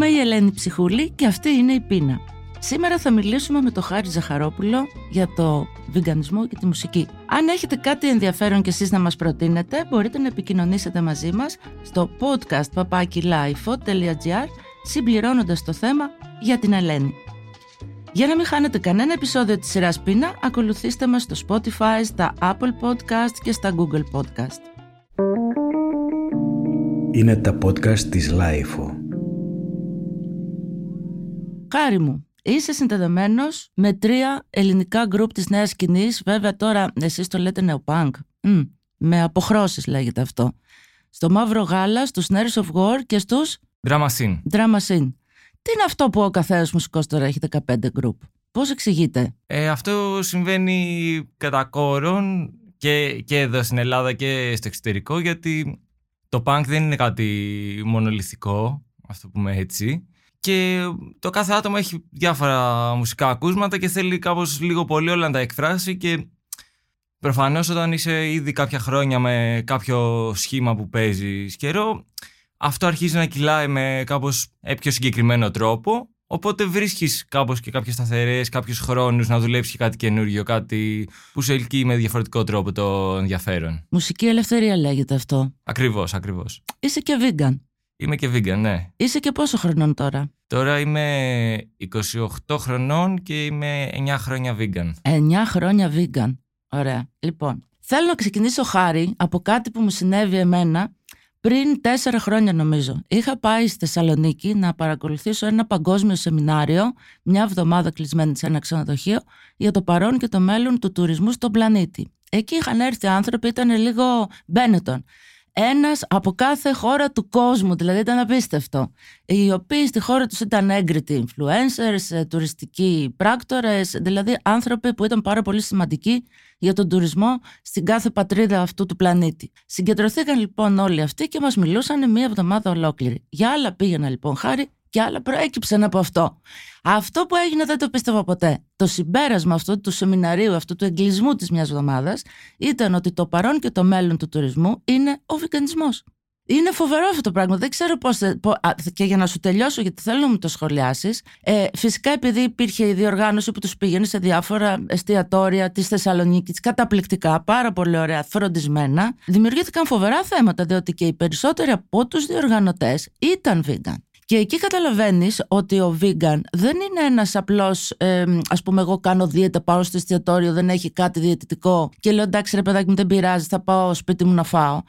Είμαι η Ελένη Ψυχούλη και αυτή είναι η Πείνα. Σήμερα θα μιλήσουμε με τον Χάρη Ζαχαρόπουλο για το βιγκανισμό και τη μουσική. Αν έχετε κάτι ενδιαφέρον και εσείς να μας προτείνετε, μπορείτε να επικοινωνήσετε μαζί μας στο podcast papakilife.gr συμπληρώνοντας το θέμα για την Ελένη. Για να μην χάνετε κανένα επεισόδιο της σειράς Πείνα, ακολουθήστε μας στο Spotify, στα Apple Podcast και στα Google Podcast. Είναι τα podcast της Lifeo. Χάρη μου, είσαι συνδεδεμένος με τρία ελληνικά γκρουπ της νέας σκηνής, βέβαια τώρα εσείς το λέτε νεοπάνκ, mm, με αποχρώσεις λέγεται αυτό. Στο Μαύρο Γάλα, στους Nerves of War και στους Drama Scene. Drama Scene. Τι είναι αυτό που ο καθένας μουσικός τώρα έχει 15 γκρουπ. Πώς εξηγείτε; Ε, αυτό συμβαίνει κατά κόρον και, και εδώ στην Ελλάδα και στο εξωτερικό γιατί το punk δεν είναι κάτι μονολυθικό, ας το πούμε έτσι. Και το κάθε άτομο έχει διάφορα μουσικά ακούσματα και θέλει κάπως λίγο πολύ όλα να τα εκφράσει και προφανώς όταν είσαι ήδη κάποια χρόνια με κάποιο σχήμα που παίζεις καιρό αυτό αρχίζει να κυλάει με κάπως πιο συγκεκριμένο τρόπο Οπότε βρίσκεις κάπως και κάποιες σταθερές, κάποιους χρόνους να δουλέψεις και κάτι καινούργιο, κάτι που σε ελκύει με διαφορετικό τρόπο το ενδιαφέρον. Μουσική ελευθερία λέγεται αυτό. Ακριβώς, ακριβώς. Είσαι και vegan. Είμαι και vegan, ναι. Είσαι και πόσο χρονών τώρα; Τώρα είμαι 28 χρονών και είμαι 9 χρόνια vegan. 9 χρόνια vegan. Ωραία. Λοιπόν, θέλω να ξεκινήσω χάρη από κάτι που μου συνέβη εμένα πριν τέσσερα χρόνια νομίζω. Είχα πάει στη Θεσσαλονίκη να παρακολουθήσω ένα παγκόσμιο σεμινάριο, μια εβδομάδα κλεισμένη σε ένα ξενοδοχείο, για το παρόν και το μέλλον του τουρισμού στον πλανήτη. Εκεί είχαν έρθει άνθρωποι, ήταν λίγο Μπένετον ένας από κάθε χώρα του κόσμου, δηλαδή ήταν απίστευτο. Οι οποίοι στη χώρα τους ήταν έγκριτοι influencers, ε, τουριστικοί πράκτορες, δηλαδή άνθρωποι που ήταν πάρα πολύ σημαντικοί για τον τουρισμό στην κάθε πατρίδα αυτού του πλανήτη. Συγκεντρωθήκαν λοιπόν όλοι αυτοί και μας μιλούσαν μία εβδομάδα ολόκληρη. Για άλλα πήγαινα λοιπόν χάρη και άλλα προέκυψαν από αυτό. Αυτό που έγινε δεν το πίστευα ποτέ. Το συμπέρασμα αυτού του σεμιναρίου, αυτού του εγκλισμού της μιας εβδομάδας ήταν ότι το παρόν και το μέλλον του τουρισμού είναι ο βικανισμός. Είναι φοβερό αυτό το πράγμα. Δεν ξέρω πώς. Και για να σου τελειώσω, γιατί θέλω να μου το σχολιάσεις. Ε, φυσικά, επειδή υπήρχε η διοργάνωση που τους πήγαινε σε διάφορα εστιατόρια της Θεσσαλονίκης, καταπληκτικά, πάρα πολύ ωραία, φροντισμένα, δημιουργήθηκαν φοβερά θέματα, διότι και οι περισσότεροι από τους διοργανωτές ήταν vegan. Και εκεί καταλαβαίνεις ότι ο vegan δεν είναι ένας απλός, ε, ας πούμε εγώ κάνω δίαιτα, πάω στο εστιατόριο, δεν έχει κάτι διαιτητικό και λέω εντάξει ρε παιδάκι μου δεν πειράζει, θα πάω σπίτι μου να φάω.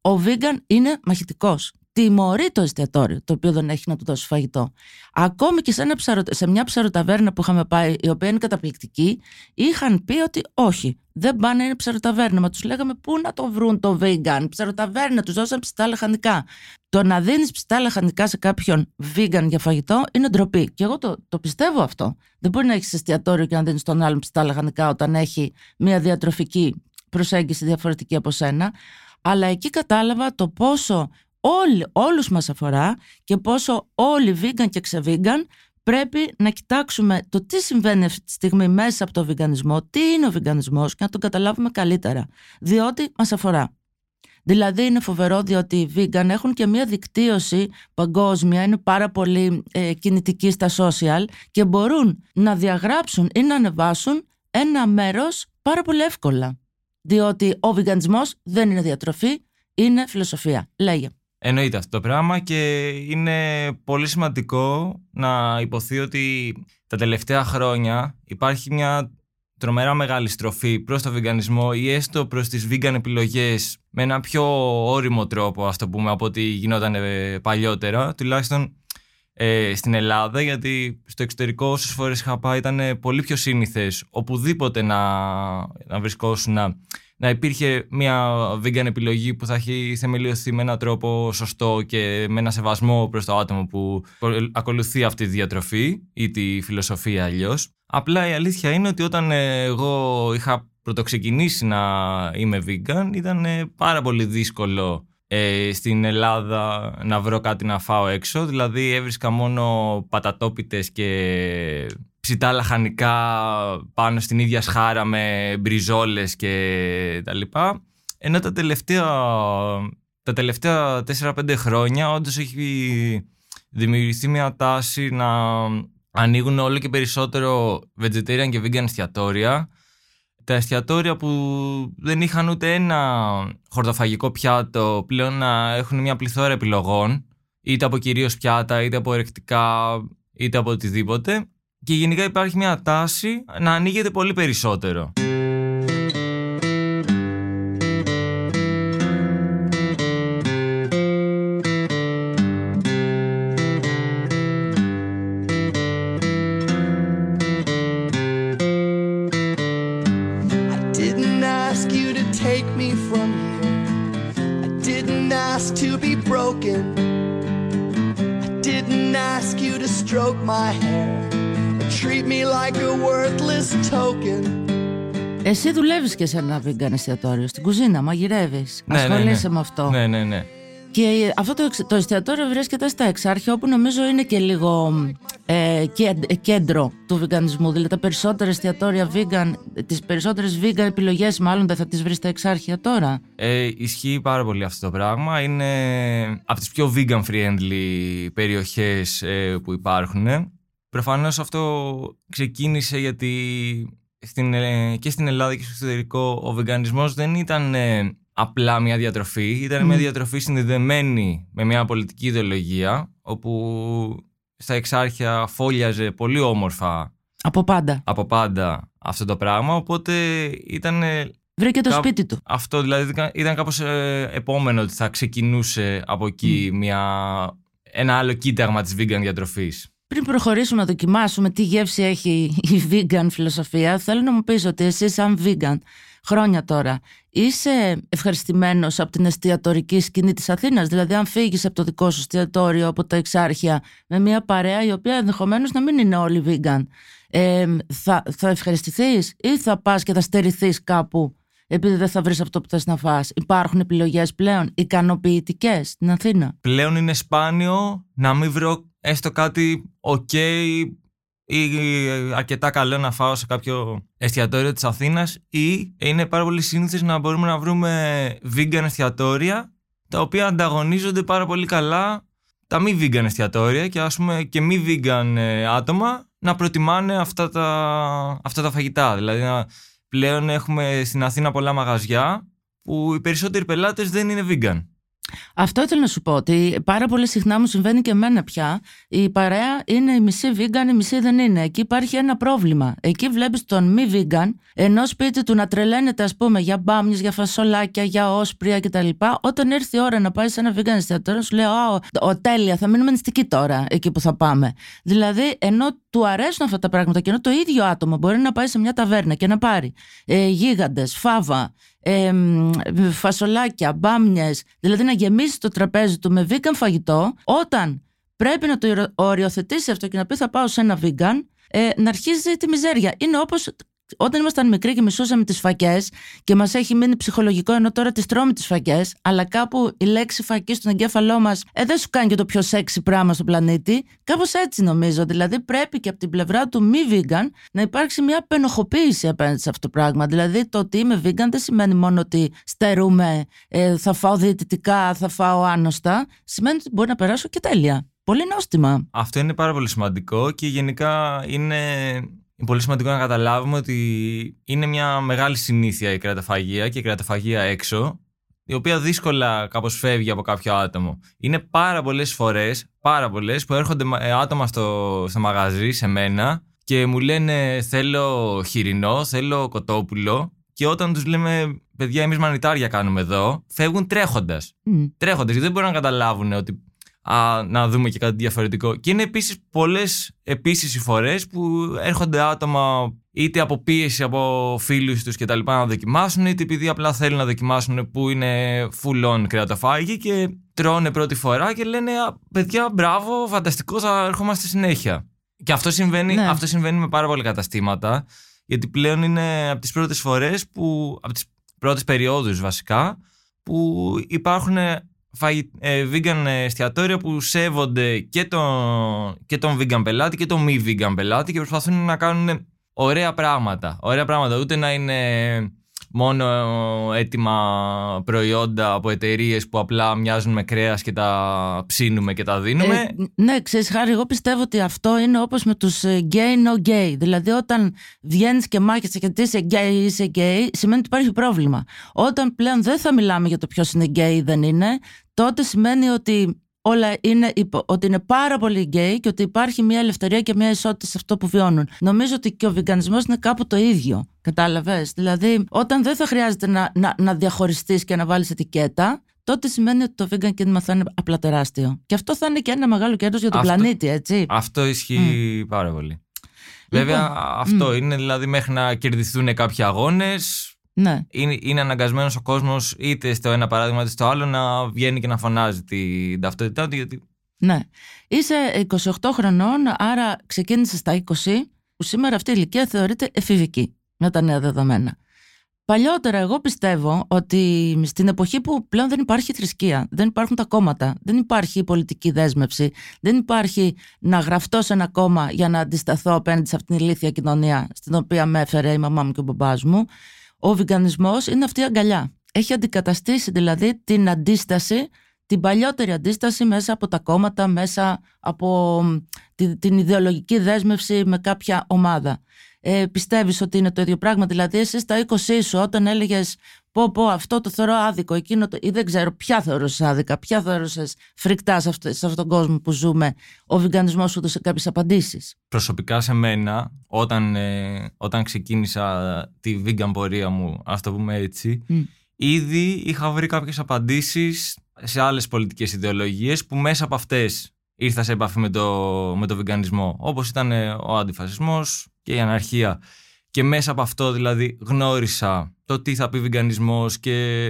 Ο vegan είναι μαχητικός τιμωρεί το εστιατόριο το οποίο δεν έχει να του δώσει φαγητό. Ακόμη και σε, ένα σε μια ψαροταβέρνα που είχαμε πάει, η οποία είναι καταπληκτική, είχαν πει ότι όχι, δεν πάνε είναι ψαροταβέρνα. Μα τους λέγαμε πού να το βρουν το vegan; Ψαροταβέρνα, τους δώσαν ψητά λαχανικά. Το να δίνεις ψητά λαχανικά σε κάποιον vegan για φαγητό είναι ντροπή. Και εγώ το, το πιστεύω αυτό. Δεν μπορεί να έχεις εστιατόριο και να δίνεις τον άλλον ψητά λαχανικά όταν έχει μια διατροφική προσέγγιση διαφορετική από σένα. Αλλά εκεί κατάλαβα το πόσο όλοι, όλους μας αφορά και πόσο όλοι vegan και ξεβίγκαν πρέπει να κοιτάξουμε το τι συμβαίνει αυτή τη στιγμή μέσα από το βιγκανισμό, τι είναι ο βιγκανισμός και να τον καταλάβουμε καλύτερα, διότι μας αφορά. Δηλαδή είναι φοβερό διότι οι vegan έχουν και μια δικτύωση παγκόσμια, είναι πάρα πολύ ε, κινητικοί στα social και μπορούν να διαγράψουν ή να ανεβάσουν ένα μέρος πάρα πολύ εύκολα. Διότι ο βιγκανισμός δεν είναι διατροφή, είναι φιλοσοφία. Λέγε. Εννοείται αυτό το πράγμα και είναι πολύ σημαντικό να υποθεί ότι τα τελευταία χρόνια υπάρχει μια τρομερά μεγάλη στροφή προς το βιγκανισμό ή έστω προς τις vegan επιλογές με ένα πιο όριμο τρόπο, ας το πούμε, από ό,τι γινόταν ε, παλιότερα, τουλάχιστον ε, στην Ελλάδα, γιατί στο εξωτερικό όσες φορές είχα πάει ήταν πολύ πιο σύνηθες οπουδήποτε να, να βρισκόσουν να υπήρχε μια vegan επιλογή που θα έχει θεμελιωθεί με έναν τρόπο σωστό και με ένα σεβασμό προς το άτομο που ακολουθεί αυτή τη διατροφή ή τη φιλοσοφία αλλιώς. Απλά η αλήθεια είναι ότι όταν εγώ είχα πρωτοξεκινήσει να είμαι vegan ήταν πάρα πολύ δύσκολο ε, στην Ελλάδα να βρω κάτι να φάω έξω. Δηλαδή έβρισκα μόνο πατατόπιτες και ψητά λαχανικά πάνω στην ίδια σχάρα με μπριζόλες και τα λοιπά. Ενώ τα τελευταία, τα τελευταία 4-5 χρόνια όντως έχει δημιουργηθεί μια τάση να ανοίγουν όλο και περισσότερο vegetarian και vegan εστιατόρια. Τα εστιατόρια που δεν είχαν ούτε ένα χορτοφαγικό πιάτο πλέον να έχουν μια πληθώρα επιλογών είτε από κυρίως πιάτα, είτε από ερεκτικά, είτε από οτιδήποτε και γενικά υπάρχει μια τάση να ανοίγεται πολύ περισσότερο. Εσύ δουλεύεις και σε ένα vegan εστιατόριο, στην κουζίνα, μαγειρεύεις. Ναι, ασχολείσαι ναι, ναι. με αυτό. Ναι, ναι, ναι. Και αυτό το, το εστιατόριο βρίσκεται στα εξάρχεια, όπου νομίζω είναι και λίγο ε, κέντρο του βιγκανισμού. Δηλαδή τα περισσότερα εστιατόρια vegan, τις περισσότερες vegan επιλογές, μάλλον δεν θα τις βρεις στα εξάρχεια τώρα. Ε, ισχύει πάρα πολύ αυτό το πράγμα. Είναι από τις πιο vegan friendly περιοχές ε, που υπάρχουν. Προφανώς αυτό ξεκίνησε γιατί στην, ε, και στην Ελλάδα και στο εξωτερικό ο βεγγανισμός δεν ήταν ε, απλά μια διατροφή, ήταν μια διατροφή συνδεδεμένη με μια πολιτική ιδεολογία όπου στα εξάρχεια φόλιαζε πολύ όμορφα από πάντα. Από πάντα αυτό το πράγμα, οπότε ήταν... Βρήκε το σπίτι του. Αυτό δηλαδή ήταν κάπως ε, επόμενο ότι θα ξεκινούσε από εκεί μια, ένα άλλο κοίταγμα της vegan διατροφής. Πριν προχωρήσουμε να δοκιμάσουμε τι γεύση έχει η vegan φιλοσοφία, θέλω να μου πεις ότι εσύ σαν vegan χρόνια τώρα είσαι ευχαριστημένος από την εστιατορική σκηνή της Αθήνας, δηλαδή αν φύγεις από το δικό σου εστιατόριο, από τα εξάρχεια, με μια παρέα η οποία ενδεχομένως να μην είναι όλοι vegan, ε, θα, θα ευχαριστηθείς ή θα πας και θα στερηθείς κάπου επειδή δεν θα βρεις αυτό που θες να φας; Υπάρχουν επιλογές πλέον ικανοποιητικές στην Αθήνα; Πλέον είναι σπάνιο να μην βρω έστω κάτι ok ή αρκετά καλό να φάω σε κάποιο εστιατόριο της Αθήνας ή είναι πάρα πολύ σύνηθες να μπορούμε να βρούμε vegan εστιατόρια τα οποία ανταγωνίζονται πάρα πολύ καλά τα μη vegan εστιατόρια και ας πούμε και μη vegan ε, άτομα να προτιμάνε αυτά τα, αυτά τα φαγητά. Δηλαδή πλέον έχουμε στην Αθήνα πολλά μαγαζιά που οι περισσότεροι πελάτες δεν είναι vegan. Αυτό ήθελα να σου πω ότι πάρα πολύ συχνά μου συμβαίνει και εμένα πια. Η παρέα είναι η μισή vegan, η μισή δεν είναι. Εκεί υπάρχει ένα πρόβλημα. Εκεί βλέπεις τον μη vegan, ενώ σπίτι του να τρελαίνεται, ας πούμε, για μπάμιες, για φασολάκια, για όσπρια κτλ. Όταν έρθει η ώρα να πάει σε ένα vegan εστιατόριο, σου λέει: Ω, τέλεια, θα μείνουμε νηστικοί τώρα εκεί που θα πάμε. Δηλαδή, ενώ του αρέσουν αυτά τα πράγματα και ενώ το ίδιο άτομο μπορεί να πάει σε μια ταβέρνα και να πάρει ε, γίγαντες, φάβα, ε, φασολάκια, μπάμιες, δηλαδή να γεμίσει το τραπέζι του με vegan φαγητό, όταν πρέπει να το οριοθετήσει αυτό και να πει θα πάω σε ένα vegan, ε, να αρχίζει τη μιζέρια. Είναι όπως όταν ήμασταν μικροί και μισούσαμε τις φακές και μας έχει μείνει ψυχολογικό ενώ τώρα τις τρώμε τις φακές, αλλά κάπου η λέξη φακή στον εγκέφαλό μας ε, δεν σου κάνει και το πιο σεξι πράγμα στον πλανήτη. Κάπως έτσι νομίζω. Δηλαδή πρέπει και από την πλευρά του μη vegan να υπάρξει μια πενοχοποίηση απέναντι σε αυτό το πράγμα. Δηλαδή το ότι είμαι vegan δεν σημαίνει μόνο ότι στερούμε, ε, θα φάω διαιτητικά, θα φάω άνοστα. Σημαίνει ότι μπορεί να περάσω και τέλεια. Πολύ νόστιμα. Αυτό είναι πάρα πολύ σημαντικό και γενικά είναι είναι πολύ σημαντικό να καταλάβουμε ότι είναι μια μεγάλη συνήθεια η κραταφαγία και η κραταφαγία έξω, η οποία δύσκολα κάπως φεύγει από κάποιο άτομο. Είναι πάρα πολλές φορές, πάρα πολλές, που έρχονται ε, άτομα στο, στο μαγαζί σε μένα και μου λένε θέλω χοιρινό, θέλω κοτόπουλο και όταν τους λέμε παιδιά εμείς μανιτάρια κάνουμε εδώ, φεύγουν τρέχοντας. Mm. Τρέχοντας γιατί δεν μπορούν να καταλάβουν ότι α, να δούμε και κάτι διαφορετικό. Και είναι επίσης πολλές επίσης οι φορές που έρχονται άτομα είτε από πίεση από φίλους τους κτλ. να δοκιμάσουν, είτε επειδή απλά θέλουν να δοκιμάσουν που είναι full on κρεατοφάγη και τρώνε πρώτη φορά και λένε Παιδιά, μπράβο, φανταστικό, θα ερχόμαστε συνέχεια. Και αυτό συμβαίνει, ναι. αυτό συμβαίνει με πάρα πολλά καταστήματα, γιατί πλέον είναι από τις πρώτες φορές που. από τις πρώτες περιόδους βασικά, που υπάρχουν φαγη, ε, vegan εστιατόρια που σέβονται και τον, και τον vegan πελάτη και τον μη vegan πελάτη και προσπαθούν να κάνουν ωραία πράγματα. Ωραία πράγματα. Ούτε να είναι μόνο έτοιμα προϊόντα από εταιρείες που απλά μοιάζουν με κρέας και τα ψήνουμε και τα δίνουμε. Ε, ναι, ξέρεις Χάρη, εγώ πιστεύω ότι αυτό είναι όπως με τους ε, gay no gay. Δηλαδή όταν βγαίνεις και μάχεσαι και είσαι gay ή είσαι gay, σημαίνει ότι υπάρχει πρόβλημα. Όταν πλέον δεν θα μιλάμε για το ποιος είναι gay ή δεν είναι, τότε σημαίνει ότι όλα είναι, ότι είναι πάρα πολύ γκέι και ότι υπάρχει μια ελευθερία και μια ισότητα σε αυτό που βιώνουν. Νομίζω ότι και ο βιγκανισμός είναι κάπου το ίδιο. Κατάλαβες; Δηλαδή, όταν δεν θα χρειάζεται να, να, να διαχωριστείς και να βάλεις ετικέτα, τότε σημαίνει ότι το vegan κίνημα θα είναι απλά τεράστιο. Και αυτό θα είναι και ένα μεγάλο κέρδος για τον Αυτό- πλανήτη, έτσι. Αυτό ισχύει πάρα πολύ. Λοιπόν, Βέβαια, αυτό είναι δηλαδή μέχρι να κερδιθούν κάποιοι αγώνες. Ναι. Είναι, είναι αναγκασμένος ο κόσμος είτε στο ένα παράδειγμα είτε στο άλλο να βγαίνει και να φωνάζει την ταυτότητά του. Γιατί Ναι. Είσαι 28 χρονών, άρα ξεκίνησες στα 20, που σήμερα αυτή η ηλικία θεωρείται εφηβική με τα νέα δεδομένα. Παλιότερα, εγώ πιστεύω ότι στην εποχή που πλέον δεν υπάρχει θρησκεία, δεν υπάρχουν τα κόμματα, δεν υπάρχει πολιτική δέσμευση, δεν υπάρχει να γραφτώ σε ένα κόμμα για να αντισταθώ απέναντι σε αυτήν την ηλίθια κοινωνία στην οποία με έφερε η μαμά μου και ο μπαμπάς μου, ο βιγκανισμός είναι αυτή η αγκαλιά. Έχει αντικαταστήσει δηλαδή την αντίσταση την παλιότερη αντίσταση μέσα από τα κόμματα, μέσα από μ, τη- την ιδεολογική δέσμευση με κάποια ομάδα. Ε, πιστεύεις ότι είναι το ίδιο πράγμα, δηλαδή εσύ στα 20 σου όταν έλεγες πω πω αυτό το θεωρώ άδικο, εκείνο το, ή δεν ξέρω ποια θεωρούσες άδικα, ποια θεωρούσες φρικτά σε, αυτό, σε αυτόν τον κόσμο που ζούμε, ο βιγκανισμός σου έδωσε κάποιες απαντήσεις; προσωπικά σε μένα, όταν, ε, όταν ξεκίνησα τη vegan πορεία μου, ας το πούμε έτσι, Μμ. ήδη είχα βρει κάποιες απαντήσεις σε άλλες πολιτικές ιδεολογίες που μέσα από αυτές ήρθα σε επαφή με το, με το βιγκανισμό. Όπως ήταν ε, ο αντιφασισμός και η αναρχία. Και μέσα από αυτό δηλαδή γνώρισα το τι θα πει βιγκανισμός και...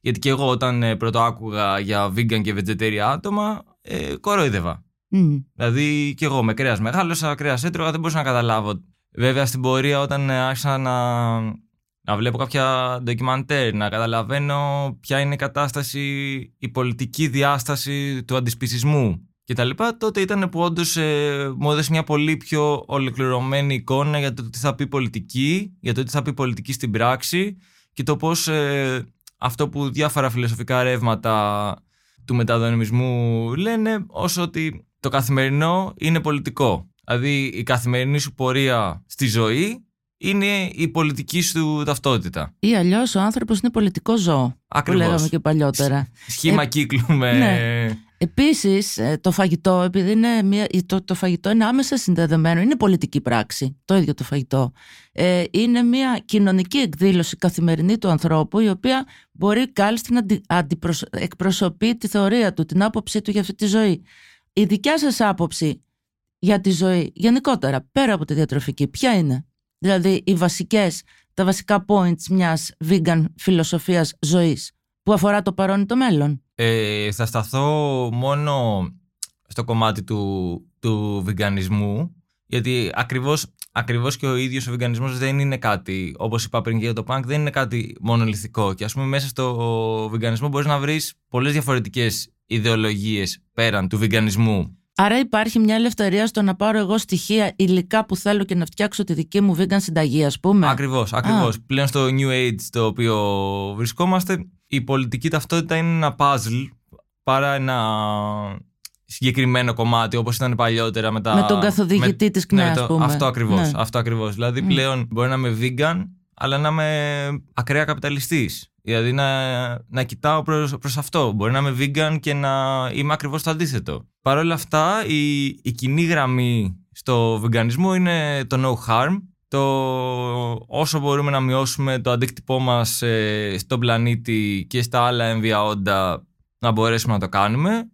Γιατί και εγώ όταν ε, πρώτο άκουγα για vegan και vegetarian άτομα, ε, κορόιδευα. Μμ. Δηλαδή και εγώ με κρέας μεγάλωσα, κρέας έτρωγα, δεν μπορούσα να καταλάβω. Βέβαια στην πορεία όταν ε, άρχισα να, να βλέπω κάποια ντοκιμαντέρ, να καταλαβαίνω ποια είναι η κατάσταση, η πολιτική διάσταση του αντισπισισμού κτλ. Τότε ήταν που όντως μου έδωσε μια πολύ πιο ολοκληρωμένη εικόνα για το τι θα πει πολιτική, για το τι θα πει πολιτική στην πράξη και το πώς ε, αυτό που διάφορα φιλοσοφικά ρεύματα του μεταδονημισμού λένε όσο ότι το καθημερινό είναι πολιτικό. Δηλαδή η καθημερινή σου πορεία στη ζωή είναι η πολιτική σου ταυτότητα. Ή αλλιώς ο άνθρωπος είναι πολιτικό ζώο, Ακριβώς. που λέγαμε και παλιότερα. Σχήμα Ε, κύκλου με... ναι. Επίσης ε, το φαγητό, επειδή είναι μια, το, το φαγητό είναι άμεσα συνδεδεμένο, είναι πολιτική πράξη, το ίδιο το φαγητό. Ε, είναι μια κοινωνική εκδήλωση καθημερινή του ανθρώπου, η οποία μπορεί κάλλιστα να αντι, αντιπροσ- εκπροσωπεί τη θεωρία του, την άποψή του για αυτή τη ζωή. Η δικιά σας άποψη για τη ζωή, γενικότερα, πέρα από τη διατροφική, ποια είναι; Δηλαδή, οι βασικές, τα βασικά points μιας vegan φιλοσοφίας ζωής, που αφορά το παρόν ή το μέλλον; Ε, θα σταθώ μόνο στο κομμάτι του, του βιγκανισμού γιατί ακριβώς, ακριβώς και ο ίδιος ο βιγκανισμός δεν είναι κάτι όπως είπα πριν και για το punk δεν είναι κάτι μονολυθικό. Και ας πούμε μέσα στο βιγκανισμό μπορείς να βρεις πολλές διαφορετικές ιδεολογίες πέραν του βιγκανισμού Άρα υπάρχει μια ελευθερία στο να πάρω εγώ στοιχεία υλικά που θέλω και να φτιάξω τη δική μου vegan συνταγή, ας πούμε. Ακριβώς, ακριβώς. Πλέον στο New Age το οποίο βρισκόμαστε η πολιτική ταυτότητα είναι ένα puzzle παρά ένα συγκεκριμένο κομμάτι όπως ήταν παλιότερα με τα... Με τον καθοδηγητή της ΚΝΕ, ναι, ας το- πούμε. Αυτό ακριβώς, Ναι. αυτό ακριβώς. Δηλαδή Μμ. πλέον μπορεί να είμαι vegan αλλά να είμαι ακραία καπιταλιστής. Δηλαδή να, να κοιτάω προς, προς αυτό. Μπορεί να είμαι vegan και να είμαι ακριβώς το αντίθετο. Παρ' όλα αυτά η, η κοινή γραμμή στο βιγκανισμό είναι το no harm. Το όσο μπορούμε να μειώσουμε το αντίκτυπό μας ε, στον πλανήτη και στα άλλα έμβια όντα να μπορέσουμε να το κάνουμε.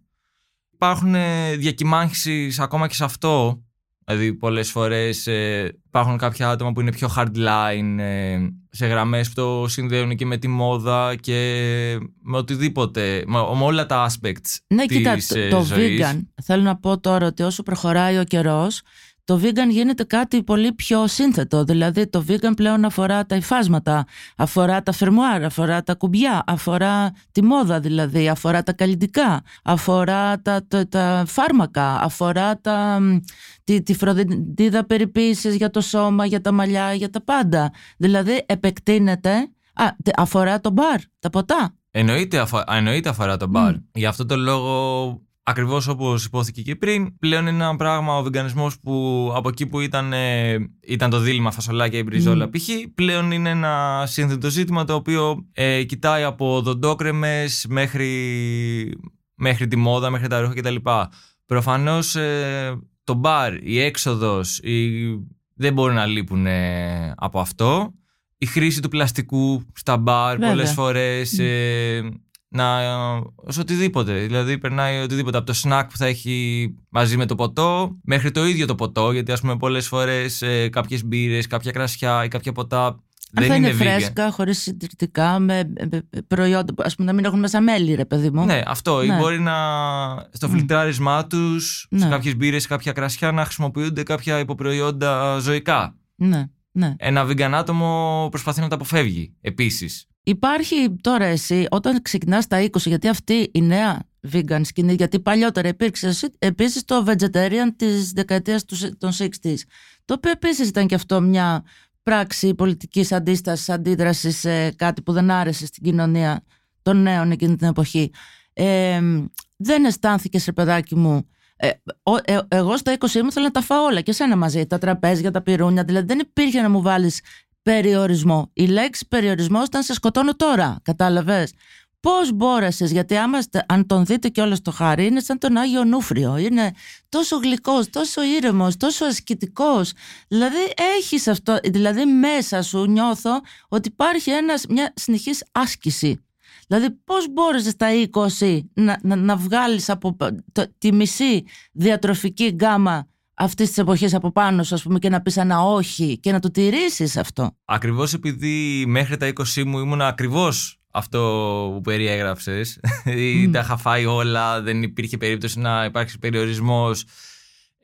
Υπάρχουν ε, διακυμάνσεις ακόμα και σε αυτό. Δηλαδή πολλές φορές ε, υπάρχουν κάποια άτομα που είναι πιο hardline ε, σε γραμμές που το συνδέουν και με τη μόδα και με οτιδήποτε, με, με όλα τα aspects Ναι, της κοίτα, ε, το, το ζωής. vegan, θέλω να πω τώρα ότι όσο προχωράει ο καιρός, το vegan γίνεται κάτι πολύ πιο σύνθετο. Δηλαδή το vegan πλέον αφορά τα υφάσματα, αφορά τα φερμουάρ, αφορά τα κουμπιά, αφορά τη μόδα δηλαδή, αφορά τα καλλιτικά, αφορά τα, τα, τα φάρμακα, αφορά τα, μ, τη, τη φροντίδα περιποίησης για το σώμα, για τα μαλλιά, για τα πάντα. Δηλαδή επεκτείνεται Α, τε- αφορά το μπαρ, τα ποτά. Εννοείται, αφο- εννοείται αφορά τον μπαρ. Μμ. Γι' αυτό το λόγο, ακριβώς όπως υπόθηκε και πριν, πλέον είναι ένα πράγμα ο βιγκανισμό που από εκεί που ήταν, ε, ήταν το δίλημα φασολάκια ή μπριζόλα Μμ. π.χ., πλέον είναι ένα σύνθετο ζήτημα το οποίο ε, κοιτάει από δοντόκρεμες μέχρι, μέχρι τη μόδα, μέχρι τα ρούχα κτλ. Προφανώς ε, το μπαρ, η έξοδος, δεν μπορεί να λείπουν ε, από αυτό. Η χρήση του πλαστικού στα μπαρ Βέβαια. πολλές φορές ε, να, σε οτιδήποτε. Δηλαδή περνάει οτιδήποτε από το σνακ που θα έχει μαζί με το ποτό μέχρι το ίδιο το ποτό γιατί ας πούμε πολλές φορές ε, κάποιες μπύρες, κάποια κρασιά ή κάποια ποτά Αν δεν θα είναι, vegan. φρέσκα, χωρίς συντηρητικά, με με- με προϊόντα, που, ας πούμε, να μην έχουν μέσα μέλι, ρε παιδί μου. Ναι, αυτό. Ή Ναι. μπορεί να στο Μμ. φιλτράρισμά τους σε Ναι. κάποιες μπύρες, κάποια κρασιά να χρησιμοποιούνται κάποια υποπροϊόντα ζωικά. ναι, ναι. Ένα vegan άτομο προσπαθεί να τα αποφεύγει επίσης. Υπάρχει τώρα εσύ, όταν ξεκινάς τα 20, γιατί αυτή η νέα vegan σκηνή, γιατί παλιότερα υπήρξε επίσης το vegetarian της δεκαετίας των 60s. Το οποίο επίσης ήταν και αυτό μια πράξη πολιτικής αντίστασης, αντίδρασης σε κάτι που δεν άρεσε στην κοινωνία των νέων εκείνη την εποχή. Ε, δεν αισθάνθηκε, ρε παιδάκι μου. Ε, ο- ε, εγώ στα 20 μου ήθελα να τα φάω όλα και σένα μαζί. Τα τραπέζια, τα πυρούνια. Δηλαδή δεν υπήρχε να μου βάλεις περιορισμό. Η λέξη περιορισμός ήταν σε σκοτώνω τώρα. Κατάλαβες; Πώς μπόρεσες, γιατί άμα, στε- αν τον δείτε και όλο το χάρη, είναι σαν τον Άγιο Νούφριο. Είναι τόσο γλυκός, τόσο ήρεμος, τόσο ασκητικός. Δηλαδή έχεις αυτό, δηλαδή μέσα σου νιώθω ότι υπάρχει ένας, μια συνεχής άσκηση. Δηλαδή πώς μπόρεσες στα 20 να, να, να βγάλεις από πα- το- τη μισή διατροφική γκάμα αυτής της εποχής από πάνω σου ας πούμε και να πεις ένα όχι και να το τηρήσεις αυτό. Ακριβώς επειδή μέχρι τα 20 μου ήμουν ακριβώς αυτό που περιέγραψες. Δηλαδή Μμ. τα είχα φάει όλα, δεν υπήρχε περίπτωση να υπάρξει περιορισμός.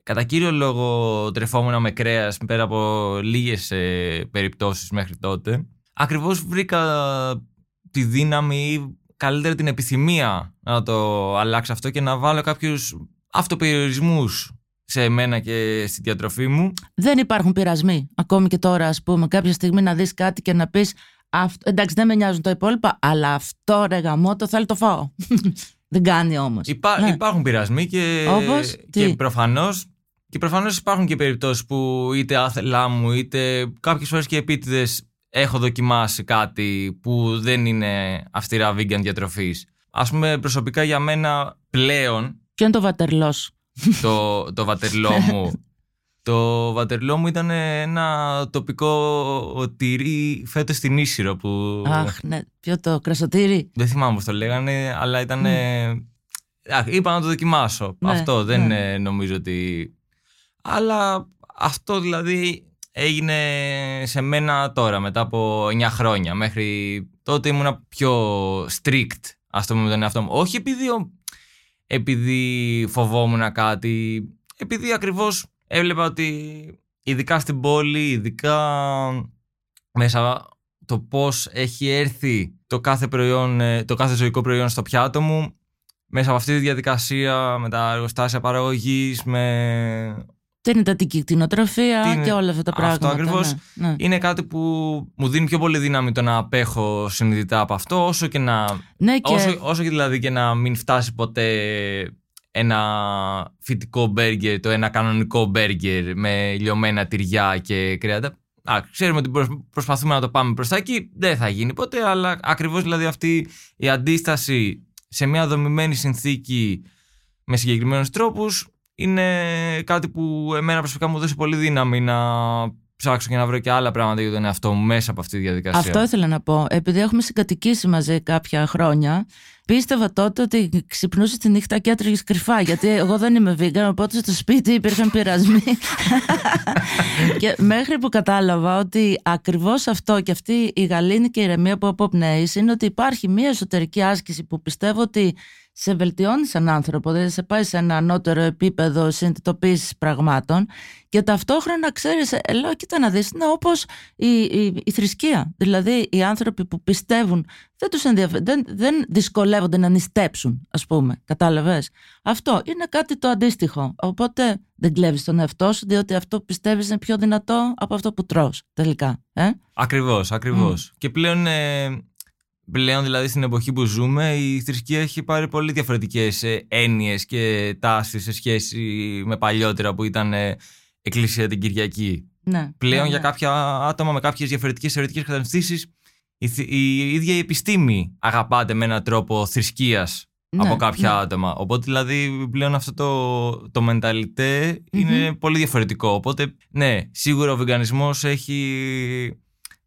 Κατά κύριο λόγο τρεφόμουν με κρέας πέρα από λίγες ε, περιπτώσεις μέχρι τότε. Ακριβώς βρήκα τη δύναμη ή καλύτερα την επιθυμία να το αλλάξω αυτό και να βάλω κάποιους αυτοπεριορισμούς σε εμένα και στη διατροφή μου. Δεν υπάρχουν πειρασμοί. Ακόμη και τώρα, ας πούμε, κάποια στιγμή να δεις κάτι και να πεις «Αυτό- εντάξει, δεν με νοιάζουν τα υπόλοιπα, αλλά αυτό ρε γαμώτο θέλω το φάω. δεν κάνει όμως. Υπά- Ναι. Υπάρχουν πειρασμοί και, Όπως, και τι; προφανώς και προφανώς υπάρχουν και περιπτώσεις που είτε άθελά μου είτε κάποιες φορές και επίτηδες έχω δοκιμάσει κάτι που δεν είναι αυστηρά vegan διατροφής. Ας πούμε προσωπικά για μένα πλέον Ποιο είναι το βατερλός. Το, το βατερλό μου το βατερλό μου ήταν ένα τοπικό τυρί φέτος στην Ίσυρο που Αχ, ναι. Ποιο το κρασοτήρι; δεν θυμάμαι πώς το λέγανε, αλλά ήταν. είπα να το δοκιμάσω. Ναι, αυτό δεν ναι. ε, νομίζω ότι. Αλλά αυτό δηλαδή έγινε σε μένα τώρα, μετά από 9 χρόνια. Μέχρι τότε ήμουνα πιο strict, ας το πούμε, με τον εαυτό μου. Όχι επειδή, ο- επειδή φοβόμουν κάτι, επειδή ακριβώς έβλεπα ότι ειδικά στην πόλη, ειδικά μέσα το πώς έχει έρθει το κάθε, προϊόν, ε, το κάθε ζωικό προϊόν στο πιάτο μου μέσα από αυτή τη διαδικασία με τα εργοστάσια παραγωγής με... Την εντατική κτηνοτροφία Τι είναι και όλα αυτά τα αυτό πράγματα. ακριβώς. Ναι, ναι. είναι κάτι που μου δίνει πιο πολύ δύναμη το να απέχω συνειδητά από αυτό όσο και να Ναι, και όσο, όσο και δηλαδή και να μην φτάσει ποτέ ένα φυτικό μπέργκερ, το ένα κανονικό μπέργκερ με λιωμένα τυριά και κρέατα. Α, ξέρουμε ότι προσ- προσπαθούμε να το πάμε προς τα εκεί, δεν θα γίνει ποτέ, αλλά ακριβώς δηλαδή αυτή η αντίσταση σε μια δομημένη συνθήκη με συγκεκριμένους τρόπους είναι κάτι που εμένα προσωπικά μου δώσει πολύ δύναμη να ψάξω και να βρω και άλλα πράγματα για τον εαυτό μου μέσα από αυτή τη διαδικασία. Αυτό ήθελα να πω. Επειδή έχουμε συγκατοικήσει μαζί κάποια χρόνια, πίστευα τότε ότι ξυπνούσε τη νύχτα και έτρεχε κρυφά. Γιατί εγώ δεν είμαι vegan, οπότε στο σπίτι υπήρχαν πειρασμοί. και μέχρι που κατάλαβα ότι ακριβώς αυτό και αυτή η γαλήνη και η ηρεμία που αποπνέεις είναι ότι υπάρχει μια εσωτερική άσκηση που πιστεύω ότι σε βελτιώνεις σαν άνθρωπο, δηλαδή σε πάει σε ένα ανώτερο επίπεδο συνειδητοποίησης πραγμάτων και ταυτόχρονα ξέρεις, λέω, κοίτα να δεις, είναι όπως η, η, η θρησκεία. Δηλαδή, οι άνθρωποι που πιστεύουν δεν τους ενδιαφέρει, δεν, δεν δυσκολεύονται να νηστέψουν, ας πούμε. Κατάλαβες. Αυτό είναι κάτι το αντίστοιχο. Οπότε δεν κλέβεις τον εαυτό σου, διότι αυτό πιστεύεις είναι πιο δυνατό από αυτό που τρως, τελικά. Ε; Ακριβώς, ακριβώς. Και πλέον, ε, πλέον δηλαδή στην εποχή που ζούμε η θρησκεία έχει πάρει πολύ διαφορετικές ε, έννοιες και τάσεις σε σχέση με παλιότερα που ήταν ε, εκκλησία την Κυριακή. Ναι, Πλέον ναι, για ναι. κάποια άτομα με κάποιες διαφορετικές θεωρητικές κατευθύνσεις η, θη- η ίδια η επιστήμη αγαπάται με έναν τρόπο θρησκείας Ναι, από κάποια ναι. άτομα. Οπότε δηλαδή πλέον αυτό το, το μενταλιτέ είναι πολύ διαφορετικό. Οπότε ναι, σίγουρα ο βιγκανισμός έχει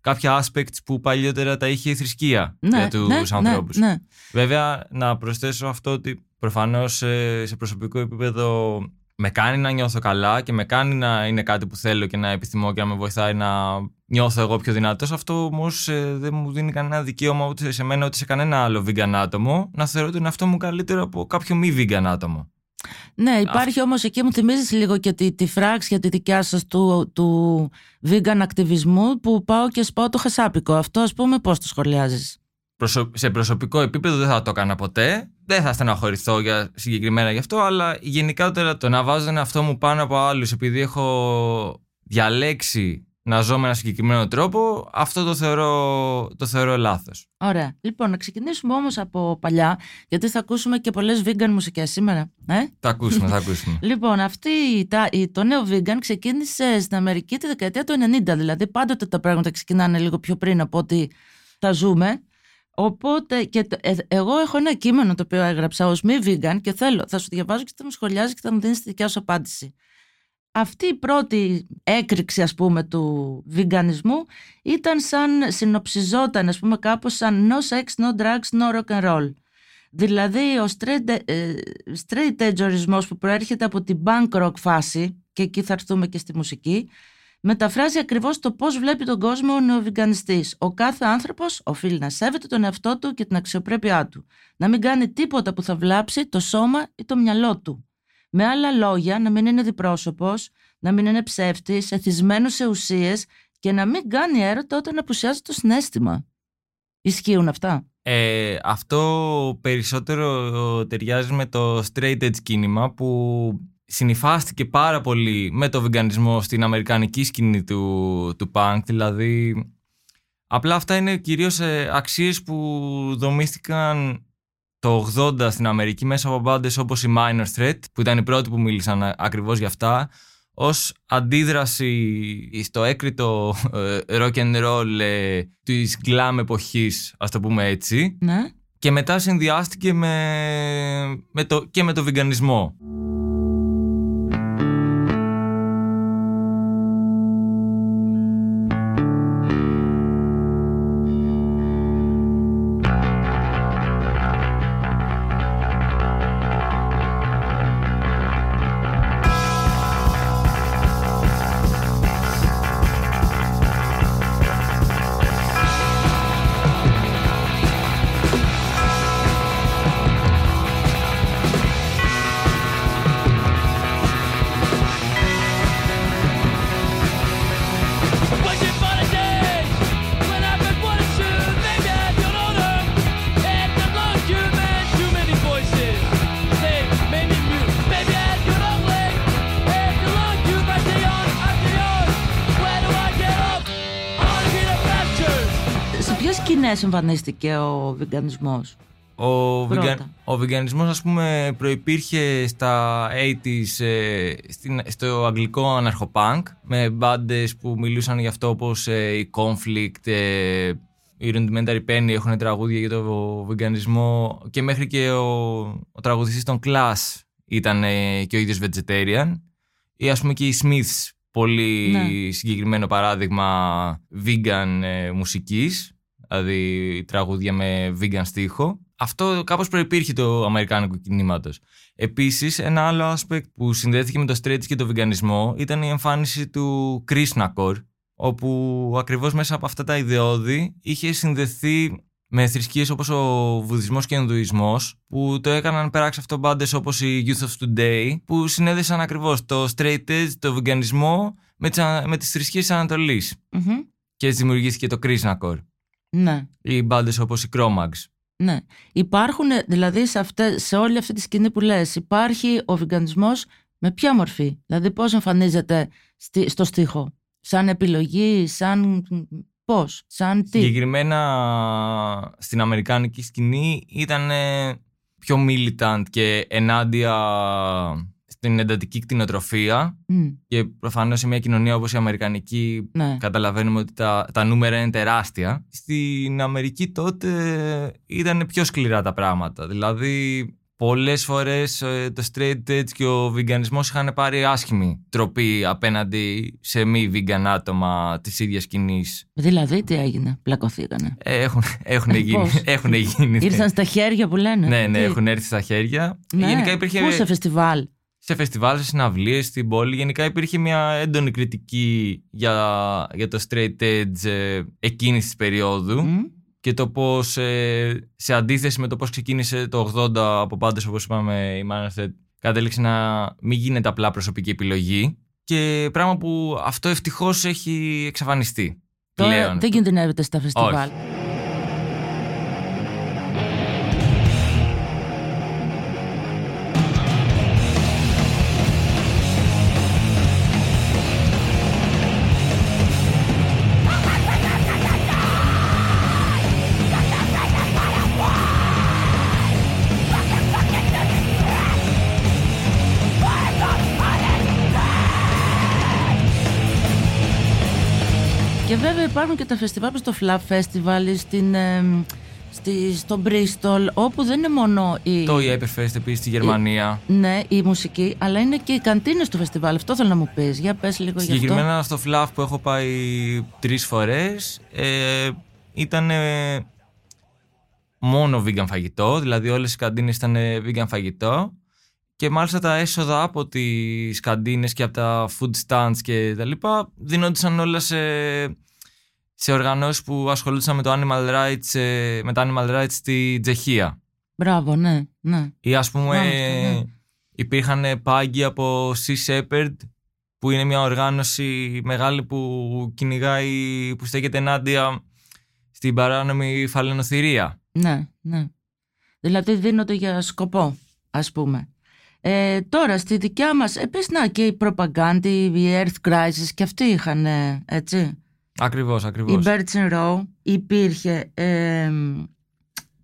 κάποια aspects που παλιότερα τα είχε η θρησκεία Ναι, για τους ναι, ανθρώπους. Ναι, ναι. Βέβαια, να προσθέσω αυτό ότι προφανώς ε, σε προσωπικό επίπεδο με κάνει να νιώθω καλά και με κάνει να είναι κάτι που θέλω και να επιθυμώ και να με βοηθάει να νιώθω εγώ πιο δυνατός. Αυτό όμως ε, δεν μου δίνει κανένα δικαίωμα ούτε σε μένα ούτε σε κανένα άλλο vegan άτομο να θεωρώ τον εαυτό μου καλύτερο από κάποιο μη vegan άτομο. Ναι, υπάρχει όμως εκεί μου θυμίζεις λίγο και τη, τη φράξη για τη δικιά σας του, του vegan ακτιβισμού που πάω και σπάω το χασάπικο. Αυτό ας πούμε πώς το σχολιάζεις; Προσω- σε προσωπικό επίπεδο δεν θα το έκανα ποτέ. Δεν θα στεναχωρηθώ για, συγκεκριμένα γι' αυτό, αλλά γενικότερα το να βάζω τον εαυτό μου πάνω από άλλους επειδή έχω διαλέξει να ζω με ένα συγκεκριμένο τρόπο, αυτό το θεωρώ, το θεωρώ λάθος. Ωραία. Λοιπόν, να ξεκινήσουμε όμως από παλιά, γιατί θα ακούσουμε και πολλές vegan μουσικές σήμερα. Ε; Θα ακούσουμε, θα ακούσουμε. Λοιπόν, αυτή, η- τα, η- το νέο vegan ξεκίνησε στην Αμερική τη δεκαετία του 90, δηλαδή πάντοτε τα πράγματα ξεκινάνε λίγο πιο πριν από ότι τα ζούμε. Οπότε, και το- ε, εγώ έχω ένα κείμενο το οποίο έγραψα ως μη vegan και θέλω, θα σου διαβάζω και θα μου σχολιάζεις και θα μου δίνεις τη δικιά σου απάντηση. Αυτή η πρώτη έκρηξη ας πούμε του βιγκανισμού ήταν σαν συνοψιζόταν ας πούμε κάπως σαν no sex, no drugs, no rock and roll. Δηλαδή ο straight, ε, straight edge ορισμός που προέρχεται από την punk rock φάση και εκεί θα έρθουμε και στη μουσική μεταφράζει ακριβώς το πώς βλέπει τον κόσμο ο νεοβιγκανιστής. Ο κάθε άνθρωπος οφείλει να σέβεται τον εαυτό του και την αξιοπρέπειά του. Να μην κάνει τίποτα που θα βλάψει το σώμα ή το μυαλό του. Με άλλα λόγια, να μην είναι διπρόσωπος, να μην είναι ψεύτης, εθισμένος σε ουσίες και να μην κάνει έρωτα όταν απουσιάζει το συνέστημα. Ισχύουν αυτά; Ε, αυτό περισσότερο ταιριάζει με το straight edge κίνημα που συνυφάστηκε πάρα πολύ με το βιγκανισμό στην αμερικανική σκηνή του, του punk. Δηλαδή, απλά αυτά είναι κυρίως ε, αξίες που δομήθηκαν το 80 στην Αμερική μέσα από μπάντες όπως η Minor Threat που ήταν οι πρώτοι που μίλησαν α- ακριβώς για αυτά ως αντίδραση στο έκρητο ε, rock and roll ε, της glam εποχής, ας το πούμε έτσι. Ναι. Και μετά συνδυάστηκε με, με το, και με το βιγκανισμό. Σε ποιες σκηνές εμφανίστηκε ο βιγκανισμός; Ο, Πρώτα. βιγκα... ο βιγκανισμός ας πούμε προϋπήρχε στα 80s ε, στην... στο αγγλικό αναρχοπάνκ με μπάντες που μιλούσαν γι' αυτό όπως ε, η Conflict, ε, η Rudimentary Penny έχουν τραγούδια για το βιγκανισμό και μέχρι και ο, ο τραγουδιστής των Clash ήταν ε, και ο ίδιος vegetarian ή ας πούμε και οι Smiths πολύ Ναι. συγκεκριμένο παράδειγμα vegan ε, μουσικής δηλαδή τραγούδια με vegan στίχο. Αυτό κάπως προϋπήρχε το αμερικάνικο κινήματος. Επίσης, ένα άλλο aspect που συνδέθηκε με το straight και το βιγκανισμό ήταν η εμφάνιση του Krishna όπου ακριβώς μέσα από αυτά τα ιδεώδη είχε συνδεθεί με θρησκείες όπως ο Βουδισμός και ο Ινδουισμός που το έκαναν περάξει αυτό μπάντες όπως η Youth of Today που συνέδεσαν ακριβώς το straight edge, το βιγκανισμό με τις, α- με τις θρησκείες της Ανατολής Μμμ. και έτσι δημιουργήθηκε το Krishna Core. Ναι. Ή μπάντες όπως η Chromax. Ναι. Υπάρχουν, δηλαδή, σε, αυτές, σε όλη αυτή τη σκηνή που λες, υπάρχει ο βιγκανισμός με ποια μορφή; Δηλαδή, πώς εμφανίζεται στη, στο στίχο; Σαν επιλογή, σαν πώς, σαν τι; Συγκεκριμένα στην αμερικάνικη σκηνή ήταν ε, πιο militant και ενάντια στην εντατική κτηνοτροφία Μμ, και προφανώς σε μια κοινωνία όπως η αμερικανική ναι. καταλαβαίνουμε ότι τα, τα νούμερα είναι τεράστια. Στην Αμερική τότε ήταν πιο σκληρά τα πράγματα. Δηλαδή πολλές φορές ε, το straight edge και ο βιγκανισμός είχαν πάρει άσχημη τροπή απέναντι σε μη vegan άτομα της ίδιας κοινής. Δηλαδή, τι έγινε, πλακωθήκανε. Ε, Έχουν, έχουν γίνει. Πώς; Έχουν γίνει. Ήρθαν στα χέρια που λένε. Ναι, ναι, Τι; έχουν έρθει στα χέρια. Ναι. Γενικά υπήρχε Πού σε φεστιβάλ; Σε φεστιβάλ, σε συναυλίες στην πόλη. Γενικά υπήρχε μια έντονη κριτική για, για το straight edge ε, εκείνης της περίοδου Μμ, και το πώς ε, σε αντίθεση με το πώς ξεκίνησε το 80 από πάντες όπως είπαμε η Manifest κατέληξε να μην γίνεται απλά προσωπική επιλογή και πράγμα που αυτό ευτυχώς έχει εξαφανιστεί Τώρα πλέον. δεν κινδυνεύεται στα φεστιβάλ. Και υπάρχουν και τα φεστιβάλ όπως το Flav Festival στην, εμ, στη, στο Bristol όπου δεν είναι μόνο η, Το Hyperfest επίσης στη Γερμανία. ναι, η μουσική αλλά είναι και οι καντίνες του φεστιβάλ. Αυτό θέλω να μου πεις. Για πες λίγο γι' αυτό. Συγκεκριμένα στο FLAF που έχω πάει τρεις φορές ε, ήταν ε, μόνο vegan φαγητό, δηλαδή όλες οι καντίνες ήταν ε, vegan φαγητό και μάλιστα τα έσοδα από τις καντίνες και από τα food stands και τα λοιπά δίνονταν όλα σε, σε οργανώσεις που ασχολούνταν με το animal rights, ε, με τα animal rights στη Τσεχία. Μπράβο, ναι, ναι. Ή ας πούμε Μάλιστα, ναι. υπήρχαν πάγκοι από Sea Shepherd που είναι μια οργάνωση μεγάλη που κυνηγάει, που στέκεται ενάντια στην παράνομη φαλαινοθυρία. Ναι, ναι. Δηλαδή δίνονται για σκοπό, ας πούμε. Ε, τώρα, στη δικιά μας, επίσης, να, και η προπαγκάντη, η Earth Crisis, και αυτοί είχαν, ε, έτσι. Ακριβώς, Η ακριβώς. Birds Row υπήρχε. ε,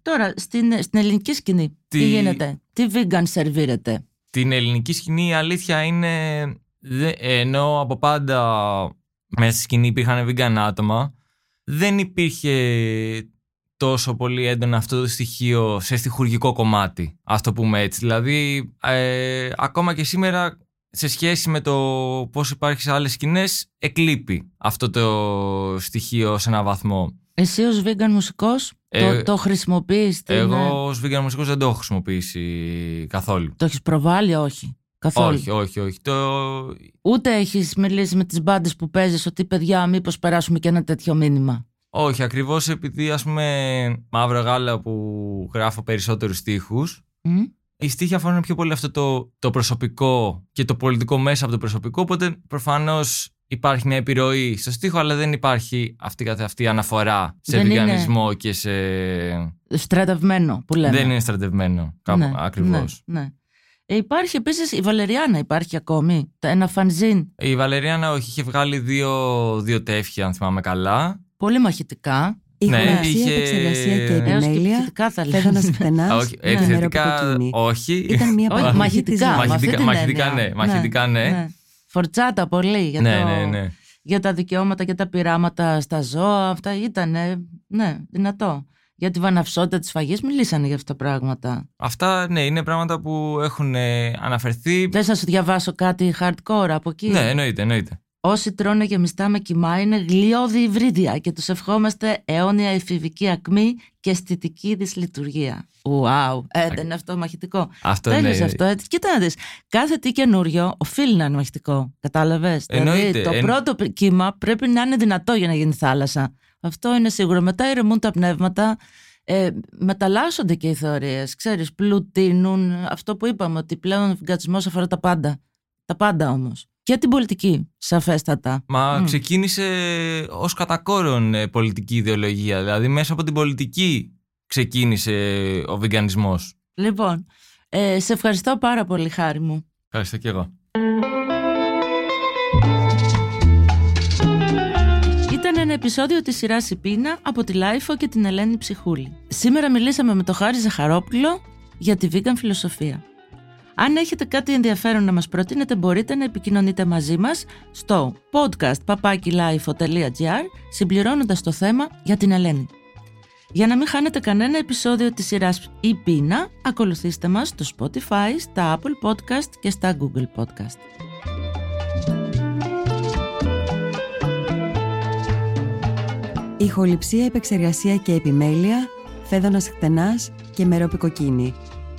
τώρα, στην, στην ελληνική σκηνή, τι, Τι- γίνεται, τι vegan σερβίρεται; Την ελληνική σκηνή η αλήθεια είναι, δε- ενώ από πάντα μέσα στη σκηνή υπήρχαν vegan άτομα, δεν υπήρχε τόσο πολύ έντονα αυτό το στοιχείο σε στοιχουργικό κομμάτι, ας το πούμε έτσι. Δηλαδή, ε, ακόμα και σήμερα, σε σχέση με το πώς υπάρχει σε άλλες σκηνές, εκλείπει αυτό το στοιχείο σε έναν βαθμό. Εσύ ως vegan μουσικός Ε, το, το χρησιμοποιείς, την, ε, Εγώ ως vegan μουσικός δεν το έχω χρησιμοποιήσει καθόλου. το έχεις προβάλει, όχι. Καθόλου; Όχι, όχι, όχι. Το... Ούτε έχεις μιλήσει με τις μπάντες που παίζεις ότι παιδιά μήπως περάσουμε και ένα τέτοιο μήνυμα; Όχι, ακριβώς επειδή ας πούμε μαύρο γάλα που γράφω περισσότερους στίχους Μμ. Οι στίχοι αφορούν πιο πολύ αυτό το, το προσωπικό και το πολιτικό μέσα από το προσωπικό οπότε προφανώς υπάρχει μια επιρροή στο στίχο αλλά δεν υπάρχει αυτή καθ' αυτή αναφορά σε Δεν είναι- βιγκανισμό και σε... Στρατευμένο που λέμε. Δεν είναι στρατευμένο κάπου, Ναι, ακριβώς. Ναι, ναι. Ε, υπάρχει επίσης η Βαλεριάνα, υπάρχει ακόμη. Τα- Ένα φανζίν. Η Βαλεριάνα όχι, είχε βγάλει δύο, δύο τεύχια αν θυμάμαι καλά. Πολύ μαχητικά. Ηχογραφία, είχε- επεξεργασία και Έως Έως και επιμέλεια. επιθετικά θα Φέδωνας λέγαμε. εκτενάς. όχι, το νερό επιθετικά από το κίνη. όχι. Ήταν μια Όχι, παραγωγή μαχητικά. της με αυτή Μαχητικά- την μαχητικά έννοια. ναι, μαχητικά ναι. Φορτσάτα πολύ για, ναι, το, ναι, ναι. για τα δικαιώματα και τα πειράματα στα ζώα. Αυτά ήταν, ναι, δυνατό. Για τη βαναυσότητα της φαγής μιλήσανε για αυτά τα πράγματα. Αυτά ναι, είναι πράγματα που έχουν ε, αναφερθεί. Θες να σου διαβάσω κάτι hardcore από εκεί; Ναι, εννοείται, εννοείται. Όσοι τρώνε γεμιστά με κοιμά είναι γλιώδη υβρίδια και τους ευχόμαστε αιώνια εφηβική ακμή και αισθητική δυσλειτουργία. Ουάου, ε, δεν είναι αυτό μαχητικό. Αυτό Τέλειωσε είναι. αυτό, έτσι. Κοίτα να δεις, κάθε τι καινούριο οφείλει να είναι μαχητικό. Κατάλαβες; Εννοείται, Δηλαδή, το εν- πρώτο πρι- κύμα πρέπει να είναι δυνατό για να γίνει θάλασσα. Αυτό είναι σίγουρο. Μετά ηρεμούν τα πνεύματα, ε, μεταλλάσσονται και οι θεωρίες. Ξέρεις, πλουτίνουν. Αυτό που είπαμε, ότι πλέον ο φυγγατσισμός αφορά τα πάντα. Τα πάντα όμως. Και την πολιτική, σαφέστατα. Μα Μμ. ξεκίνησε ως κατακόρον ε, πολιτική ιδεολογία. Δηλαδή μέσα από την πολιτική ξεκίνησε ο βιγκανισμός. Λοιπόν, ε, σε ευχαριστώ πάρα πολύ, Χάρη μου. Ευχαριστώ και εγώ. Ήταν ένα επεισόδιο της σειράς «Η Πείνα» από τη LiFO και την Ελένη Ψυχούλη. Σήμερα μιλήσαμε με τον Χάρη Ζαχαρόπουλο για τη vegan φιλοσοφία. Αν έχετε κάτι ενδιαφέρον να μας προτείνετε μπορείτε να επικοινωνείτε μαζί μας στο podcast παπάκι lifo.gr συμπληρώνοντας το θέμα για την Ελένη. Για να μην χάνετε κανένα επεισόδιο της σειράς «Η Πείνα», ακολουθήστε μας στο Spotify, στα Apple Podcast και στα Google Podcast. Ηχοληψία, επεξεργασία και επιμέλεια, Φαίδωνας Κτενάς και Μερόπη Κοκκίνη.